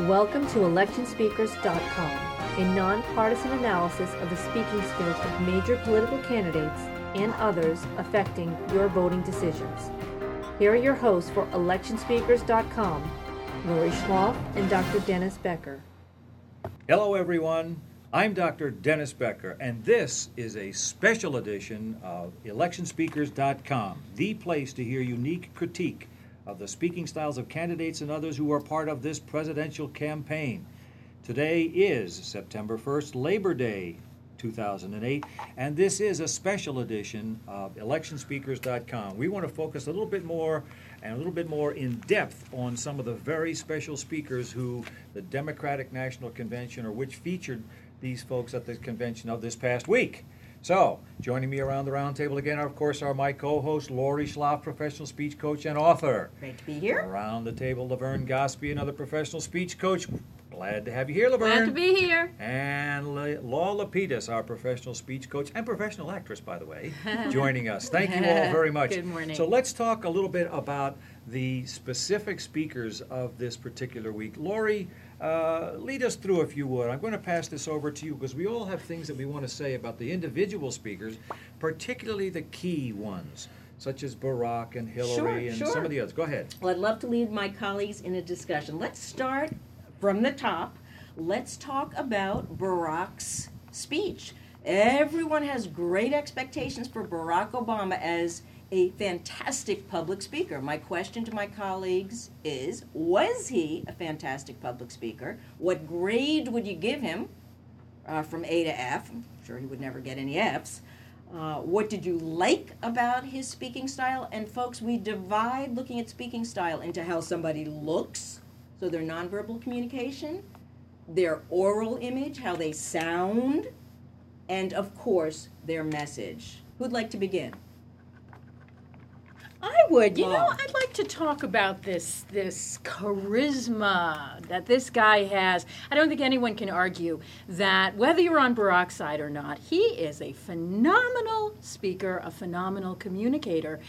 Welcome to electionspeakers.com, a nonpartisan analysis of the speaking skills of major political candidates and others affecting your voting decisions. Here are your hosts for electionspeakers.com, Lori Schloff and Dr. Dennis Becker. Hello, everyone. I'm Dr. Dennis Becker, and this is a special edition of electionspeakers.com, the place to hear unique critique of the speaking styles of candidates and others who are part of this presidential campaign. Today is September 1st, Labor Day 2008, and this is a special edition of electionspeakers.com. We want to focus a little bit more and a little bit more in depth on some of the very special speakers who the Democratic National Convention or which featured these folks at the convention of this past week. So, joining me around the roundtable again, are, of course, are my co-host Lori Schloff, professional speech coach and author. Great to be here. Around the table, Laverne Gosby, another professional speech coach. Glad to have you here, Laverne. Glad to be here. And Law Lapidus, our professional speech coach and professional actress, by the way, joining us. Thank you all very much. Good morning. So let's talk a little bit about the specific speakers of this particular week. Lori, uh, lead us through if you would. I'm going to pass this over to you because we all have things that we want to say about the individual speakers, particularly the key ones, such as Barack and Hillary Sure, and sure. some of the others. Go ahead. Well, I'd love to lead my colleagues in a discussion. Let's start from the top. Let's talk about Barack's speech. Everyone has great expectations for Barack Obama as a fantastic public speaker. My question to my colleagues is Was he a fantastic public speaker? What grade would you give him uh, from A to F? I'm sure he would never get any Fs. Uh, what did you like about his speaking style? And folks, we divide looking at speaking style into how somebody looks, so their nonverbal communication, their oral image, how they sound, and of course, their message. Who'd like to begin? Would. You know, I'd like to talk about this this charisma that this guy has. I don't think anyone can argue that whether you're on Barack's side or not, he is a phenomenal speaker, a phenomenal communicator.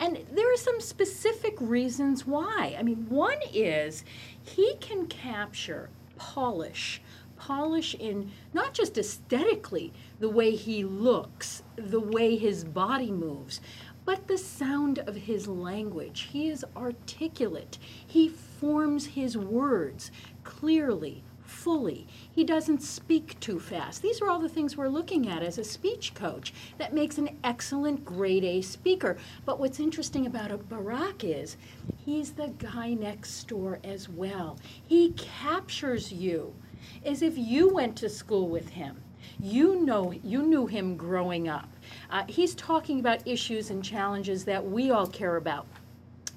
And there are some specific reasons why. I mean, one is he can capture polish polish in not just aesthetically the way he looks, the way his body moves, but the sound of his language. He is articulate. He forms his words clearly, fully. He doesn't speak too fast. These are all the things we're looking at as a speech coach that makes an excellent grade A speaker. But what's interesting about Barack is he's the guy next door as well. He captures you as if you went to school with him. You know, you knew him growing up. Uh, he's talking about issues and challenges that we all care about.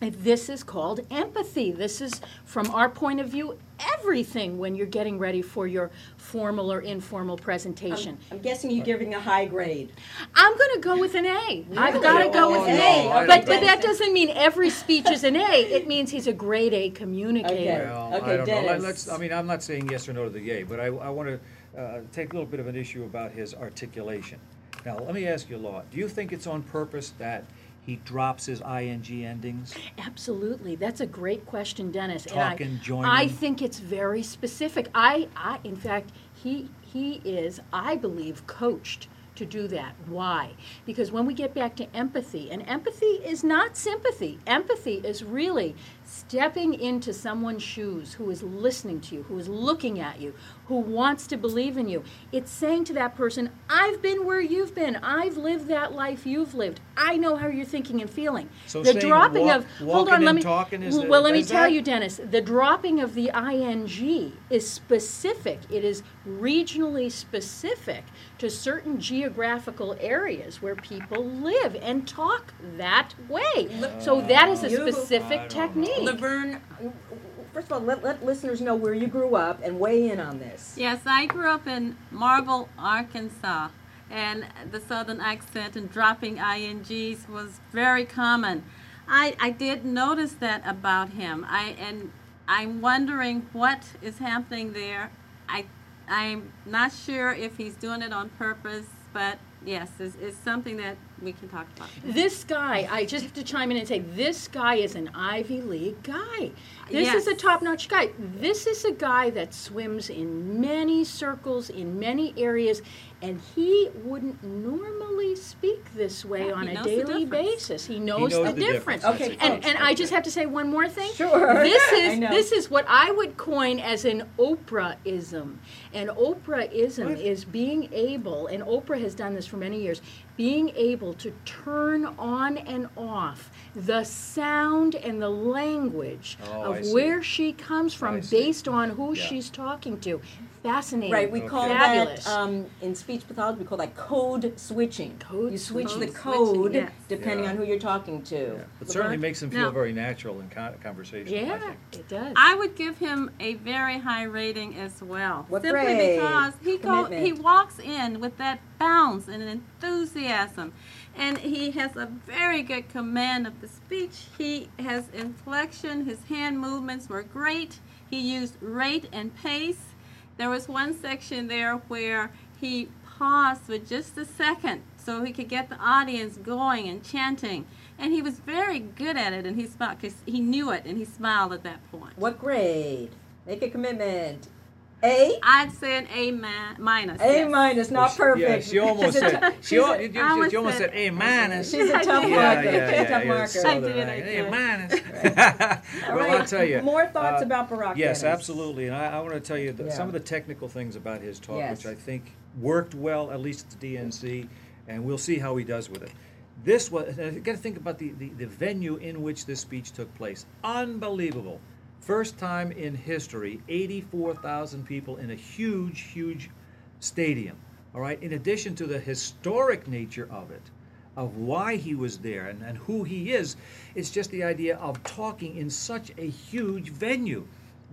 And This is called empathy. This is, from our point of view, everything when you're getting ready for your formal or informal presentation. I'm guessing you're giving a high grade. I'm going to go with an A. I've got to go with an Oh, no, I A. But, but that doesn't mean every speech is an A. It means he's a grade A communicator. Well, Okay, I don't know. Let- Dennis. Let's, I mean, I'm not saying yes or no to the A, but I, I want to uh, take a little bit of an issue about his articulation. Now, let me ask you, Law, do you think it's on purpose that he drops his ing endings? Absolutely, that's a great question, Dennis. Talk and I, join I think it's very specific. I, I, in fact, he he is, I believe, coached to do that. Why? Because when we get back to empathy, and empathy is not sympathy. Empathy is really stepping into someone's shoes who is listening to you, who is looking at you, who wants to believe in you. It's saying to that person, I've been where you've been. I've lived that life you've lived. I know how you're thinking and feeling. So the saying dropping walk- of hold on, let me talking is- well, let me tell that? you, Dennis. The dropping of the ing is specific. It is regionally specific to certain geographical areas where people live and talk that way. So that is a specific technique. Laverne, first of all, let, let listeners know where you grew up and weigh in on this. Yes, I grew up in Marble, Arkansas, and the southern accent and dropping ings was very common. I, I did notice that about him. I and I'm wondering what is happening there. I I'm not sure if he's doing it on purpose, but yes, it's, it's something that we can talk about that. This guy, I just have to chime in and say, this guy is an Ivy League guy. This is a top notch guy. This is a guy that swims in many circles, in many areas, and he wouldn't normally speak this way Yeah, on a daily basis. He knows, knows the, the difference. difference. Okay, That's And, it. and I just have to say one more thing. Sure. This is this is what I would coin as an Oprahism. And Oprah-ism What? is being able, and Oprah has done this for many years, being able to turn on and off the sound and the language Oh, of where she comes I from see. based on who Yeah. she's talking to. Fascinating. Right, we call Fabulous. that um, in speech pathology. We call that code switching. Code you switch switching. the Code code switching, yes. depending Yeah. on who you're talking to. Yeah. It certainly makes him feel Now- very natural in con- conversation. I yeah, think. it does. I would give him a very high rating as well. What simply grade? because he go, he walks in with that bounce and enthusiasm. And he has a very good command of the speech. He has inflection. His hand movements were great. He used rate and pace. There was one section there where he paused for just a second so he could get the audience going and chanting. And he was very good at it, and he smiled because he knew it, and he smiled at that point. What grade? Make a commitment. A. I'd say an A ma- minus. A yes. minus, not she- perfect. Yeah, she almost She's a said. She, al- a- you, I you, would you almost say- said A minus. She's a tough marker. yeah, She's a yeah, tough marker. it's I southern, did, right? I A did. minus. All well, right, I'll tell you. More thoughts uh, about Barack. Yes, Dennis. absolutely. And I, I want to tell you that Yeah. some of the technical things about his talk, Yes. which I think worked well, at least at the DNC, and we'll see how he does with it. This was, and you got to think about the, the, the venue in which this speech took place. Unbelievable. First time in history, 84,000 people in a huge, huge stadium. All right, in addition to the historic nature of it, of why he was there and, and who he is, it's just the idea of talking in such a huge venue.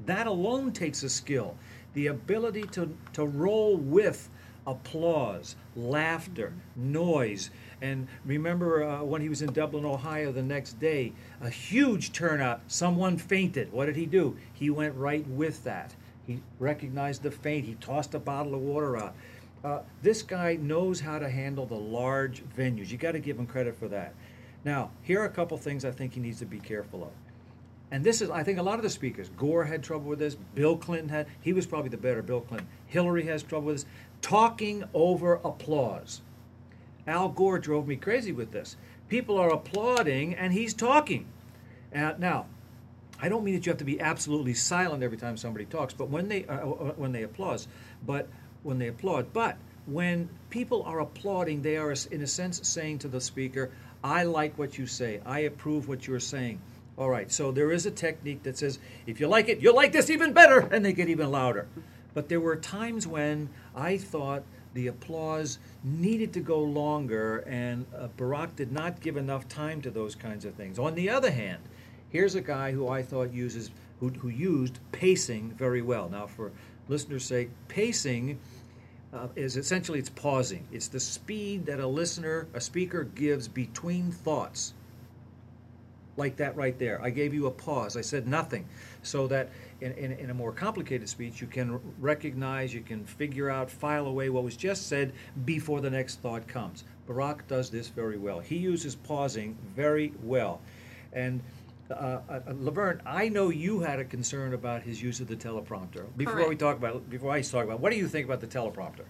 That alone takes a skill. The ability to, to roll with applause, laughter, noise. And remember uh, when he was in Dublin, Ohio the next day, a huge turnout. Someone fainted. What did he do? He went right with that. He recognized the faint. He tossed a bottle of water out. Uh, this guy knows how to handle the large venues. You got to give him credit for that. Now, here are a couple things I think he needs to be careful of. And this is, I think, a lot of the speakers. Gore had trouble with this. Bill Clinton had. He was probably the better Bill Clinton. Hillary has trouble with this. Talking over applause. Al Gore drove me crazy with this. People are applauding, and he's talking. Uh, now, I don't mean that you have to be absolutely silent every time somebody talks, but when they uh, uh, when they applaud, but when they applaud, but when people are applauding, they are in a sense saying to the speaker, "I like what you say. I approve what you're saying." All right, so there is a technique that says, if you like it, you'll like this even better, and they get even louder. But there were times when I thought the applause needed to go longer, and uh, Barack did not give enough time to those kinds of things. On the other hand, here's a guy who I thought uses who, who used pacing very well. Now, for listeners' sake, pacing uh, is essentially it's pausing. It's the speed that a listener, a speaker, gives between thoughts like that right there. I gave you a pause. I said nothing. So that in, in, in, a more complicated speech, you can recognize, you can figure out, file away what was just said before the next thought comes. Barack does this very well. He uses pausing very well. And uh, uh, Laverne, I know you had a concern about his use of the teleprompter. Before we talk about it, before I talk about it, what do you think about the teleprompter?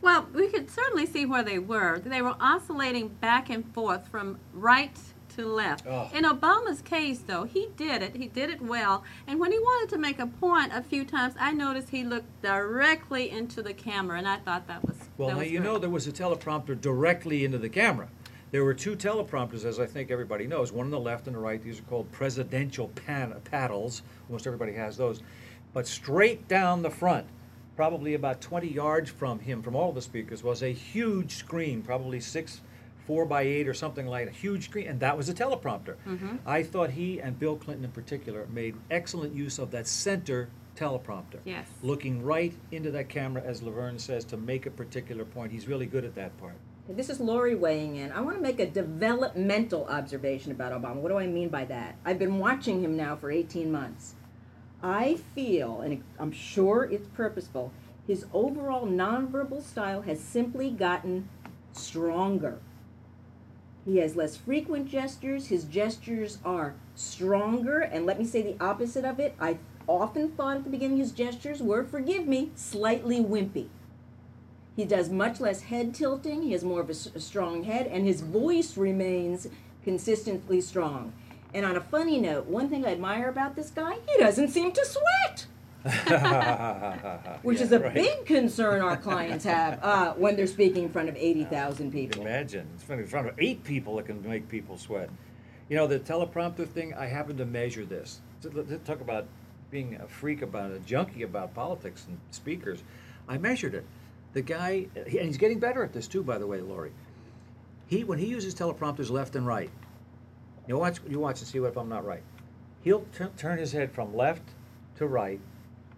Well, we could certainly see where they were. They were oscillating back and forth from right to left. Oh. In Obama's case, though, he did it. He did it well. And when he wanted to make a point a few times, I noticed he looked directly into the camera, and I thought that was Well, that now was you great. know there was a teleprompter directly into the camera. There were two teleprompters, as I think everybody knows, one on the left and the right. These are called presidential pan- paddles. Almost everybody has those. But straight down the front, probably about 20 yards from him, from all the speakers, was a huge screen, probably six, four by eight or something like a huge screen, and that was a teleprompter. Mm-hmm. I thought he and Bill Clinton in particular made excellent use of that center teleprompter Yes. looking right into that camera, as Laverne says, to make a particular point. He's really good at that part. This is Lori weighing in. I want to make a developmental observation about Obama. What do I mean by that? I've been watching him now for 18 months. I feel, and I'm sure it's purposeful, his overall nonverbal style has simply gotten stronger. He has less frequent gestures. His gestures are stronger. And let me say the opposite of it. I often thought at the beginning his gestures were, forgive me, slightly wimpy. He does much less head tilting. He has more of a strong head, and his voice remains consistently strong. And on a funny note, one thing I admire about this guy, he doesn't seem to sweat, which is a right. big concern our clients have uh, when they're speaking in front of 80,000 people. Imagine. It's in front of eight people that can make people sweat. You know, the teleprompter thing, I happen to measure this. To Talk about being a freak about a junkie about politics and speakers. I measured it. The guy, and he's getting better at this too, by the way, Lori. He, when he uses teleprompters left and right, you watch, you watch and see what if I'm not right. He'll t- turn his head from left to right,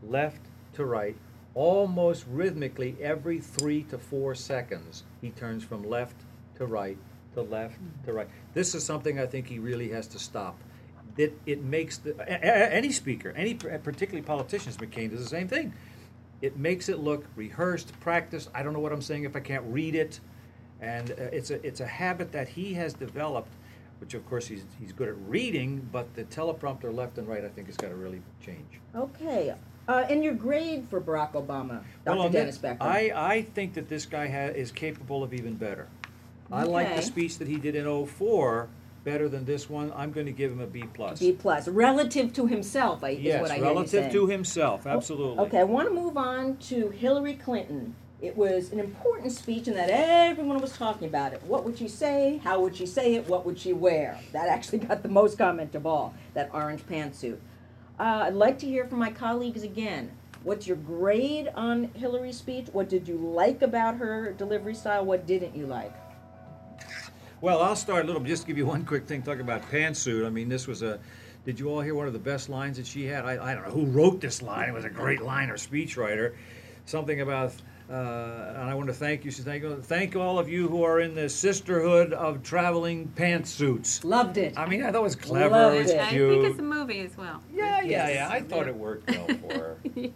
left to right, almost rhythmically every three to four seconds. He turns from left to right to left to right. This is something I think he really has to stop. It, it makes the, any speaker, any particularly politicians, McCain does the same thing. It makes it look rehearsed, practiced. I don't know what I'm saying if I can't read it, and uh, it's a it's a habit that he has developed, which of course he's he's good at reading, but the teleprompter left and right I think has got to really change. Okay. Uh, and your grade for Barack Obama, Dr. on Dennis Becker? I, I think that this guy ha- is capable of even better. I like the speech that he did in 04 better than this one. I'm going to give him a B plus. B plus, relative to himself, I, is what I relative to himself, absolutely. Okay, I want to move on to Hillary Clinton. It was an important speech in that everyone was talking about it. What would she say? How would she say it? What would she wear? That actually got the most comment of all, that orange pantsuit. Uh, I'd like to hear from my colleagues again. What's your grade on Hillary's speech? What did you like about her delivery style? What didn't you like? Well, I'll start a little. Just to give you one quick thing. Talking about pantsuit. I mean, this was a. Did you all hear one of the best lines that she had? I, I don't know who wrote this line. It was a great line or speechwriter. Something about. Uh, and I want to thank you. She thank thank all of you who are in the sisterhood of traveling pantsuits. Loved it. I mean, I thought it was clever. Loved It was it. I think it's a movie as well. yeah, yeah, yeah. I thought it worked well for her. yeah.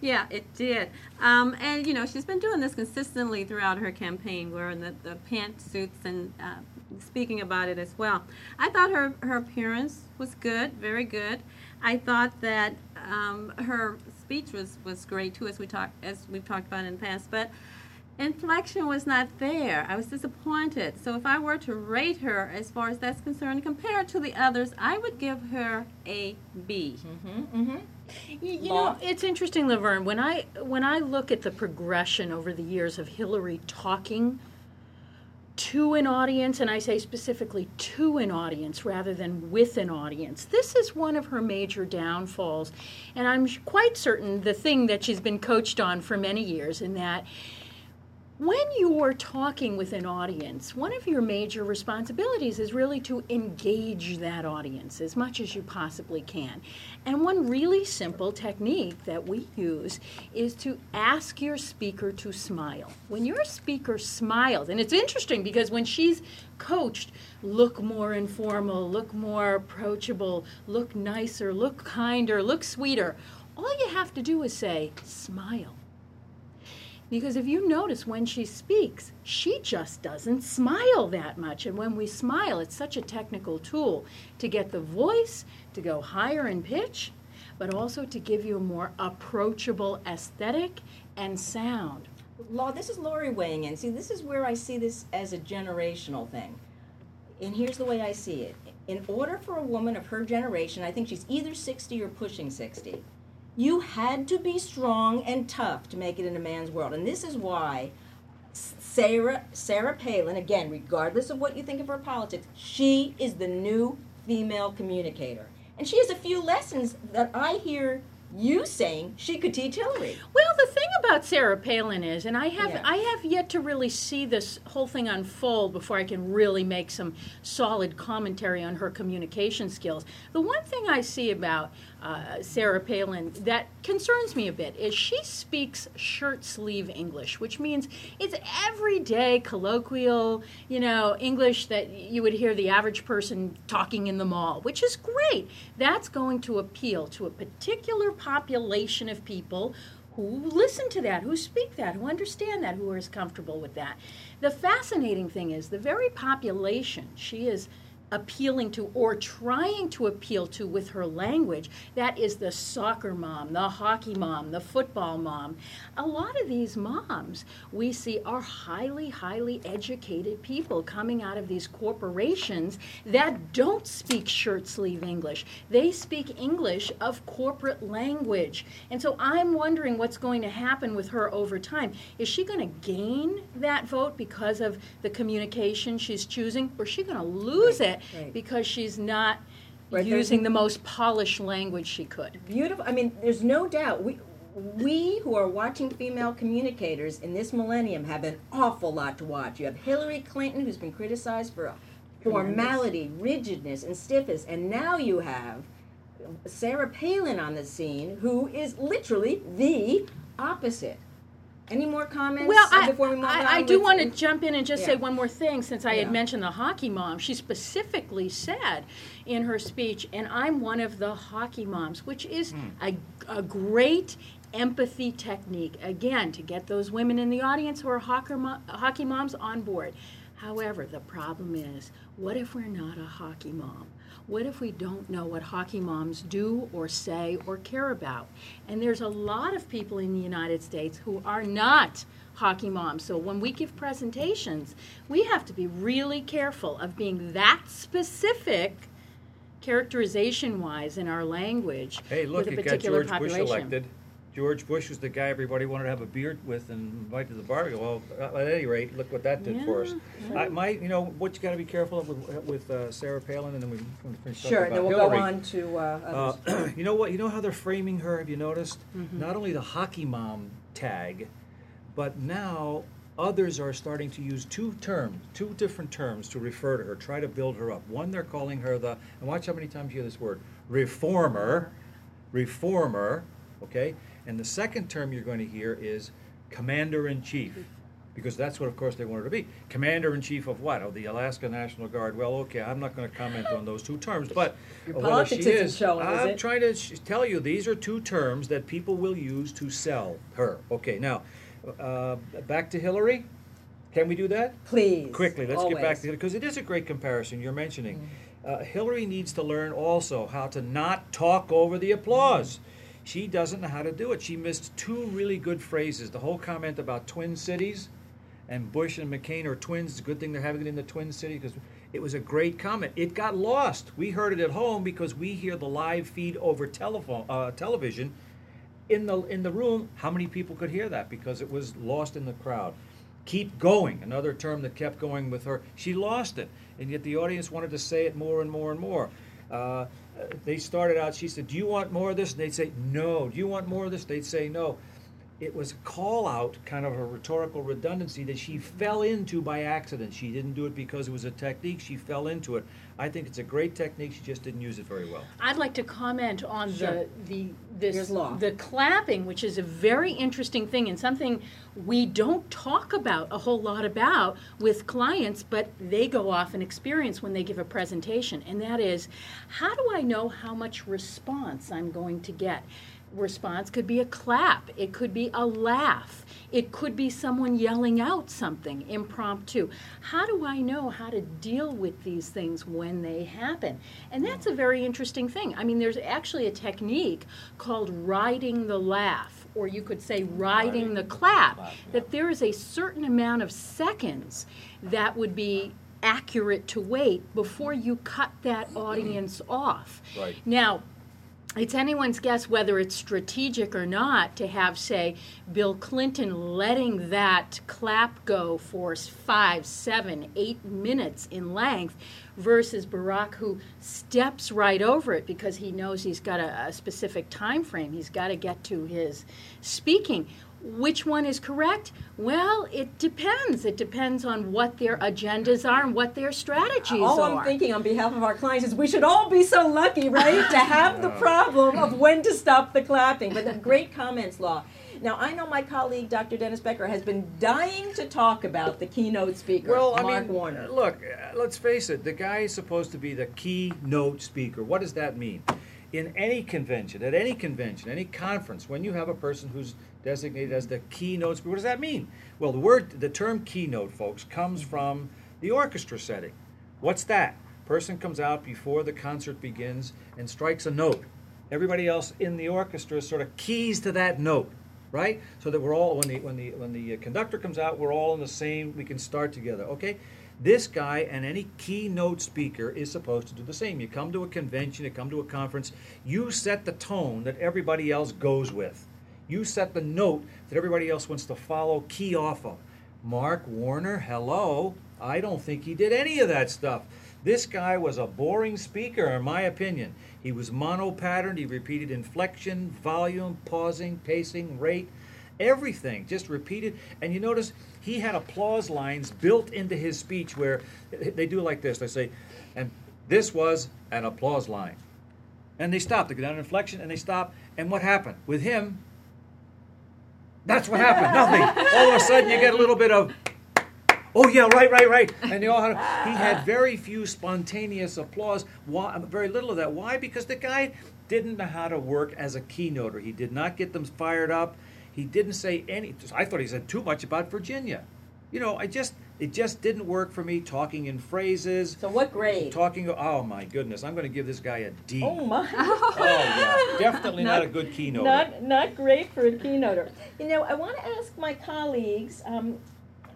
Yeah, it did. Um, and, you know, she's been doing this consistently throughout her campaign, wearing the, the pantsuits and uh, speaking about it as well. I thought her, her appearance was good, very good. I thought that um, her speech was, was great, too, as, we talk, as we've talked about in the past. But inflection was not there. I was disappointed. So if I were to rate her as far as that's concerned, compared to the others, I would give her a B. Mm-hmm. You, you know, it's interesting, Laverne. When I when I look at the progression over the years of Hillary talking to an audience, and I say specifically to an audience rather than with an audience, this is one of her major downfalls. And I'm quite certain the thing that she's been coached on for many years in that when you're talking with an audience, one of your major responsibilities is really to engage that audience as much as you possibly can. And one really simple technique that we use is to ask your speaker to smile. When your speaker smiles, and it's interesting because when she's coached, look more informal, look more approachable, look nicer, look kinder, look sweeter, all you have to do is say, smile. Because if you notice when she speaks, she just doesn't smile that much. And when we smile, it's such a technical tool to get the voice to go higher in pitch, but also to give you a more approachable aesthetic and sound. Law, this is Lori weighing in. See, this is where I see this as a generational thing. And here's the way I see it. In order for a woman of her generation, I think she's either 60 or pushing 60, you had to be strong and tough to make it in a man's world. And this is why Sarah Sarah Palin, again, regardless of what you think of her politics, she is the new female communicator. And she has a few lessons that I hear you saying she could teach Hillary. Well, the thing about Sarah Palin is, and I have Yeah. I have yet to really see this whole thing unfold before I can really make some solid commentary on her communication skills. The one thing I see about uh, Sarah Palin that concerns me a bit is she speaks shirt sleeve English, which means it's everyday colloquial, you know, English that you would hear the average person talking in the mall, which is great. That's going to appeal to a particular population of people who listen to that, who speak that, who understand that, who are as comfortable with that. The fascinating thing is the very population she is appealing to or trying to appeal to with her language that is the soccer mom the hockey mom the football mom. A lot of these moms we see are highly highly educated people coming out of these corporations that don't speak shirt sleeve english. They speak english of corporate language. And so i'm wondering what's going to happen with her over time. Is she going to gain that vote because of the communication she's choosing or is she going to lose Right. It Right. because she's not Right, using the most polished language she could. beautiful. I mean, there's no doubt we we who are watching female communicators in this millennium have an awful lot to watch. You have Hillary Clinton, who's been criticized for formality, rigidness, and stiffness, and now you have Sarah Palin on the scene, who is literally the opposite. Any more comments Well, I, before we move on? I, I do with- want to jump in and just say one more thing since I Yeah. had mentioned the hockey mom. She specifically said in her speech, and I'm one of the hockey moms, which is hmm. a, a great empathy technique, again, to get those women in the audience who are hockey, mo- hockey moms on board. However, the problem is what if we're not a hockey mom? What if we don't know what hockey moms do or say or care about? And there's a lot of people in the United States who are not hockey moms. So when we give presentations, we have to be really careful of being that specific characterization wise in our language Hey, look, with a particular George population. George Bush was the guy everybody wanted to have a beard with and invite to the barbecue. Well, at any rate, look what that did for us. I, my, you know, what you got to be careful of with, with uh, Sarah Palin, and then we can finish Sure, talking and then about we'll Hillary. go on to uh. Uh, you know what? You know how they're framing her. Have you noticed? Mm-hmm. Not only the hockey mom tag, but now others are starting to use two terms, two different terms to refer to her. Try to build her up. One, they're calling her the. And watch how many times you hear this word: reformer, reformer. Okay. And the second term you're going to hear is commander in chief. Because that's what, of course, they want her to be. Commander in chief of what? Of the Alaska National Guard. Well, okay, I'm not going to comment on those two terms, but Your whether politics she isn't is, showing, is I'm it? trying to sh- tell you these are two terms that people will use to sell her. Okay, now uh, back to Hillary. Can we do that? Please. Quickly, let's get back always. to it because it is a great comparison you're mentioning. Uh, Hillary needs to learn also how to not talk over the applause. She doesn't know how to do it. She missed two really good phrases. The whole comment about Twin Cities and Bush and McCain are twins. It's a good thing they're having it in the Twin City because it was a great comment. It got lost. We heard it at home because we hear the live feed over telephone, uh, television. In the in the room, how many people could hear that because it was lost in the crowd? Keep going, another term that kept going with her. She lost it, and yet the audience wanted to say it more and more and more. Uh, they started out. She said, "Do you want more of this?" And they'd say, "No." "Do you want more of this?" They'd say, "No." It was a call out, kind of a rhetorical redundancy that she fell into by accident. She didn't do it because it was a technique. She fell into it. I think it's a great technique. She just didn't use it very well. I'd like to comment on Sure. the the this Here's law. the clapping, which is a very interesting thing and something we don't talk about a whole lot about with clients, but they go off and experience when they give a presentation, and that is, how do I know how much response I'm going to get? Response could be a clap, it could be a laugh, it could be someone yelling out something impromptu. How do I know how to deal with these things when they happen? And that's a very interesting thing. I mean, there's actually a technique called riding the laugh, or you could say riding the clap, that there is a certain amount of seconds that would be accurate to wait before you cut that audience off. Right. Now, it's anyone's guess whether it's strategic or not to have, say, Bill Clinton letting that clap go for five, seven, eight minutes in length versus Barack, who steps right over it because he knows he's got a, a specific time frame. He's got to get to his speaking. Which one is correct? Well, it depends. It depends on what their agendas are and what their strategies All are. All I'm thinking on behalf of our clients is we should all be so lucky, right, to have the problem of when to stop the clapping. But the great comments, Law. Now, I know my colleague, Dr. Dennis Becker, has been dying to talk about the keynote speaker, Well, I Mark mean, Warner. look, uh, let's face it. The guy is supposed to be the keynote speaker. What does that mean? In any convention, at any convention, any conference, when you have a person who's designated as the keynote speaker, what does that mean? Well, the word, the term keynote, folks, comes from the orchestra setting. What's that? Person comes out before the concert begins and strikes a note. Everybody else in the orchestra sort of keys to that note, right? So that we're all when the when the when the conductor comes out, we're all in the same. We can start together. Okay. This guy and any keynote speaker is supposed to do the same. You come to a convention, you come to a conference, you set the tone that everybody else goes with. You set the note that everybody else wants to follow, key off of. Mark Warner, hello. I don't think he did any of that stuff. This guy was a boring speaker, in my opinion. He was mono-patterned. He repeated inflection, volume, pausing, pacing, rate, everything. Just repeated. And you notice he had applause lines built into his speech where they do like this. They say, and this was an applause line. And they stop. They go down an inflection and they stop. And what happened? With him, that's what happened. Nothing. All of a sudden, you get a little bit of, oh yeah, right, right, right. And they all had, he had very few spontaneous applause. Why, very little of that. Why? Because the guy didn't know how to work as a keynoter. He did not get them fired up. He didn't say any. I thought he said too much about Virginia. You know, I just it just didn't work for me talking in phrases. So what grade? Talking. Oh my goodness, I'm going to give this guy a D. Oh my! Oh yeah, definitely not, a good keynoter. Not not great for a keynoter. You know, I want to ask my colleagues. Um,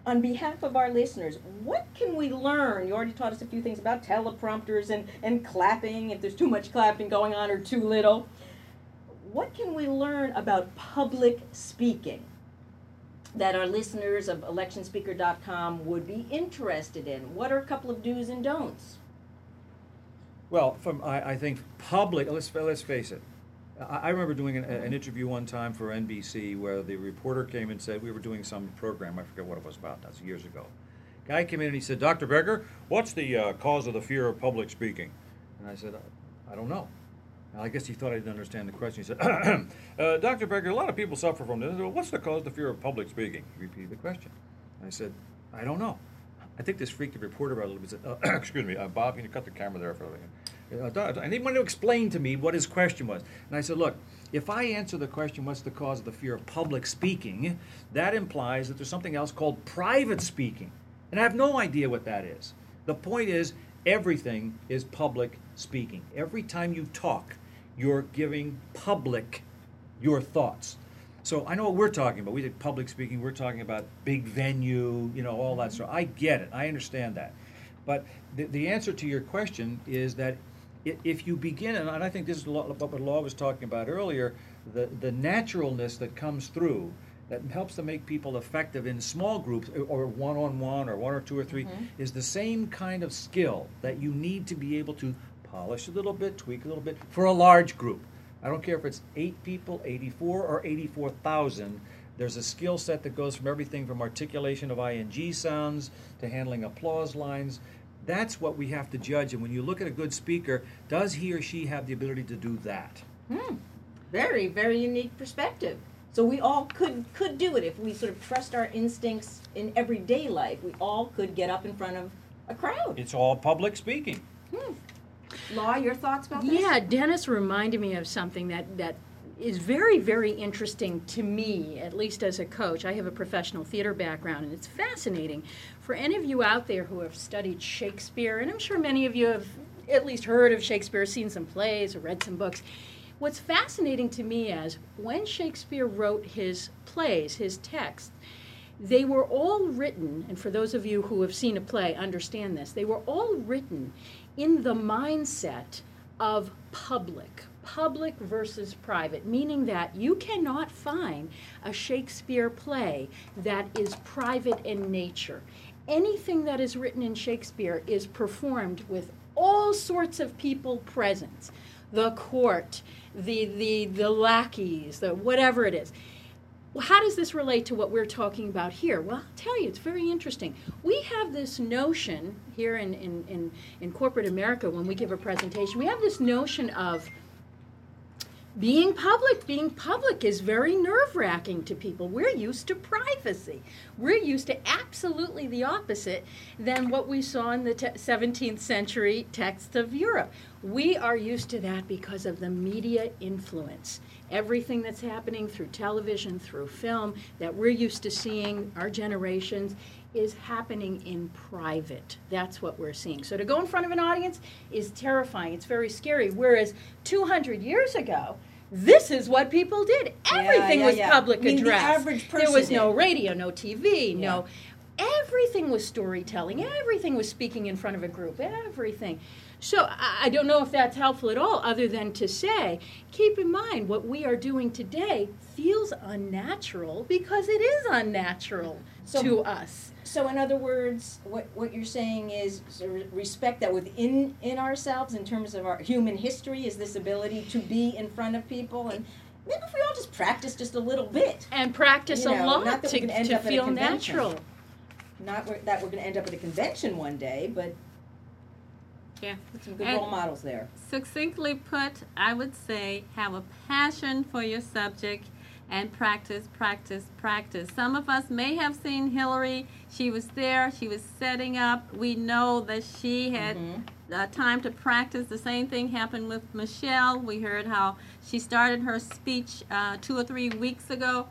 on behalf of our listeners, what can we learn? You already taught us a few things about teleprompters and, and clapping, if there's too much clapping going on or too little. What can we learn about public speaking that our listeners of electionspeaker.com would be interested in? What are a couple of do's and don'ts? Well, from I, I think public. Let's let's face it. I, I remember doing an, an interview one time for NBC where the reporter came and said we were doing some program. I forget what it was about. That's years ago. Guy came in and he said, "Dr. Becker, what's the uh, cause of the fear of public speaking?" And I said, "I don't know." I guess he thought I didn't understand the question. He said, uh, Dr. Becker, a lot of people suffer from this. What's the cause of the fear of public speaking? He repeated the question. I said, I don't know. I think this freaked the reporter out a little bit. Said, uh, excuse me, uh, Bob, can you cut the camera there for a? Uh, I need him to explain to me what his question was. And I said, look, if I answer the question, what's the cause of the fear of public speaking, that implies that there's something else called private speaking. And I have no idea what that is. The point is, everything is public speaking. Every time you talk, you're giving public your thoughts. So I know what we're talking about. We did public speaking. We're talking about big venue, you know, all that stuff. I get it. I understand that. But the, the answer to your question is that if you begin, and I think this is what Law was talking about earlier, the, the naturalness that comes through that helps to make people effective in small groups or one on one or one or two or 3 mm-hmm. is the same kind of skill that you need to be able to polish a little bit, tweak a little bit for a large group. I don't care if it's eight people, 84, or 84,000. There's a skill set that goes from everything from articulation of ing sounds to handling applause lines. That's what we have to judge. And when you look at a good speaker, does he or she have the ability to do that? Hmm. Very, very unique perspective. So we all could could do it if we sort of trust our instincts in everyday life. We all could get up in front of a crowd. It's all public speaking. Hmm. Law, your thoughts about this? Yeah, Dennis reminded me of something that, that is very, very interesting to me, at least as a coach. I have a professional theater background, and it's fascinating. For any of you out there who have studied Shakespeare, and I'm sure many of you have at least heard of Shakespeare, seen some plays, or read some books, what's fascinating to me is when Shakespeare wrote his plays, his texts, they were all written, and for those of you who have seen a play understand this, they were all written in the mindset of public, public versus private, meaning that you cannot find a Shakespeare play that is private in nature. Anything that is written in Shakespeare is performed with all sorts of people present the court, the, the, the lackeys, the whatever it is. Well, how does this relate to what we're talking about here? Well, I'll tell you, it's very interesting. We have this notion here in, in, in, in corporate America when we give a presentation, we have this notion of being public being public is very nerve-wracking to people. We're used to privacy. We're used to absolutely the opposite than what we saw in the te- 17th century texts of europe. We are used to that because of the media influence. Everything that's happening through television, through film, that we're used to seeing, our generations, is happening in private. That's what we're seeing. So to go in front of an audience is terrifying. It's very scary. Whereas 200 years ago, this is what people did. Everything yeah, was yeah. public I mean, the address. average there was no radio, no TV, no. Everything was storytelling. Everything was speaking in front of a group. Everything. So I don't know if that's helpful at all, other than to say, keep in mind what we are doing today feels unnatural because it is unnatural So- to us. So, in other words, what, what you're saying is respect that within in ourselves, in terms of our human history, is this ability to be in front of people, and maybe if we all just practice just a little bit, And practice You a lot not that we to, to up at a feel natural. not that we're going to end up at a convention one day, but Yeah. some good And- role models there. Succinctly put, I would say have a passion for your subject and practice, practice, practice. Some of us may have seen Hillary. She was there, she was setting up. We know that she had uh, time to practice. The same thing happened with Michelle. We heard how she started her speech uh, two or three weeks ago.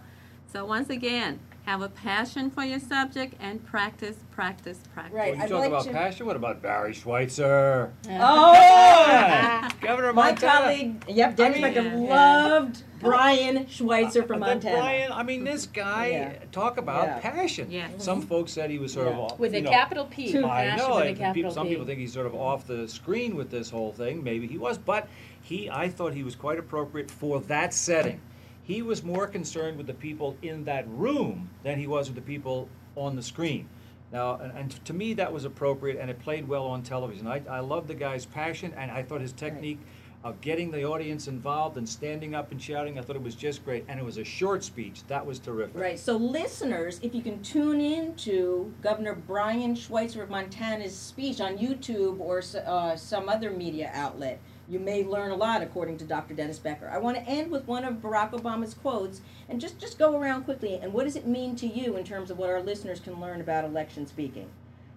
So, once again, have a passion for your subject and practice, practice, practice. Right. When you I'd talk like about to- passion, what about Barry Schweitzer? Oh, Governor of my colleague, yep, Dennis I mean- Yeah. loved Brian Schweitzer from Uh, Montana. Brian, I mean, this guy, Yeah. talk about Yeah. passion. Yeah. Some folks said he was sort Yeah. of off, With a know, capital P. Two- I know. with a capital people, some people think he's sort of off the screen with this whole thing. Maybe he was, but he, I thought he was quite appropriate for that setting. He was more concerned with the people in that room than he was with the people on the screen. Now, and, and to me, that was appropriate, and it played well on television. I, I love the guy's passion, and I thought his technique of getting the audience involved and standing up and shouting, I thought it was just great. And it was a short speech. That was terrific. Right. So, listeners, if you can tune in to Governor Brian Schweitzer of Montana's speech on YouTube or uh, some other media outlet, you may learn a lot, according to Dr. Dennis Becker. I want to end with one of Barack Obama's quotes and just, just go around quickly. And what does it mean to you in terms of what our listeners can learn about election speaking?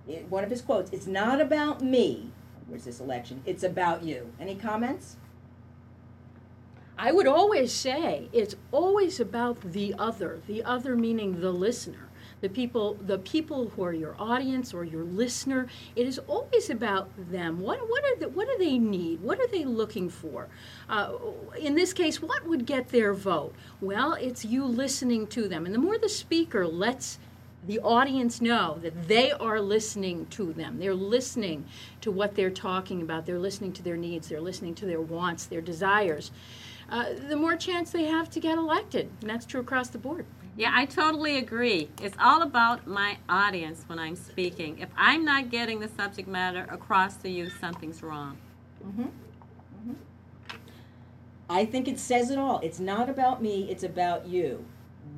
It- one of his quotes It's not about me. Where's this election? It's about you. Any comments? I would always say it's always about the other, the other meaning the listener. The people, the people who are your audience or your listener, it is always about them. What, what are the, what do they need? What are they looking for? Uh, in this case, what would get their vote? Well, it's you listening to them, and the more the speaker lets the audience know that they are listening to them. They're listening to what they're talking about. They're listening to their needs. They're listening to their wants, their desires. Uh, the more chance they have to get elected. And that's true across the board. Yeah, I totally agree. It's all about my audience when I'm speaking. If I'm not getting the subject matter across to you, something's wrong. Mm-hmm. Mm-hmm. I think it says it all. It's not about me, it's about you.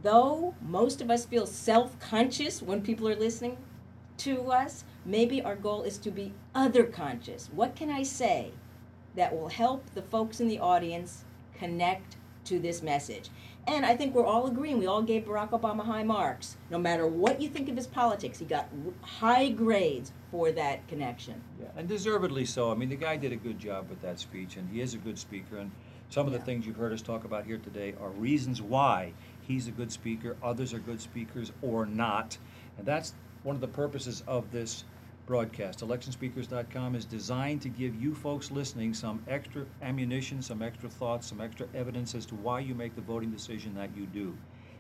Though most of us feel self conscious when people are listening to us, maybe our goal is to be other conscious. What can I say that will help the folks in the audience connect to this message? And I think we're all agreeing, we all gave Barack Obama high marks. No matter what you think of his politics, he got high grades for that connection. Yeah, and deservedly so. I mean, the guy did a good job with that speech, and he is a good speaker. And some of the things you've heard us talk about here today are reasons why he's a good speaker, others are good speakers, or not. And that's one of the purposes of this broadcast. ElectionSpeakers.com is designed to give you folks listening some extra ammunition, some extra thoughts, some extra evidence as to why you make the voting decision that you do.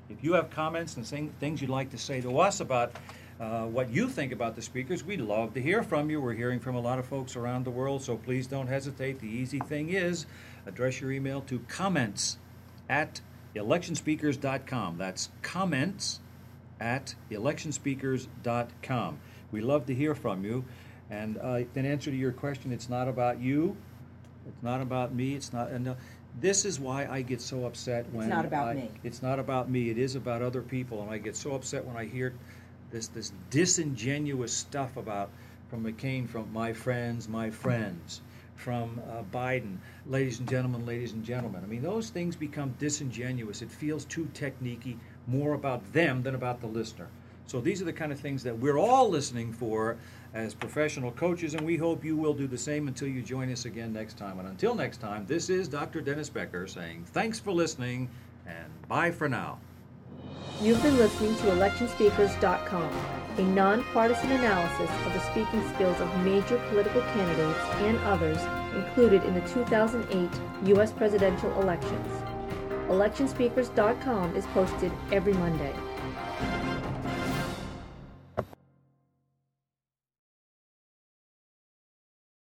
If you have comments and things you'd like to say to us about uh, what you think about the speakers, we'd love to hear from you. We're hearing from a lot of folks around the world, so please don't hesitate. The easy thing is address your email to comments at electionspeakers.com. That's comments at electionspeakers.com. We love to hear from you. And uh, in answer to your question, it's not about you. It's not about me. It's not. And uh, this is why I get so upset when it's not about I- me. It's not about me. It is about other people, and I get so upset when I hear this this disingenuous stuff about from McCain, from my friends, my friends, from uh, Biden, ladies and gentlemen, ladies and gentlemen. I mean, those things become disingenuous. It feels too techniquey, more about them than about the listener. So these are the kind of things that we're all listening for as professional coaches, and we hope you will do the same until you join us again next time. And until next time, this is Dr. Dennis Becker saying thanks for listening and bye for now. You've been listening to electionspeakers.com, a nonpartisan analysis of the speaking skills of major political candidates and others included in the 2008 U.S. presidential elections. Electionspeakers.com is posted every Monday.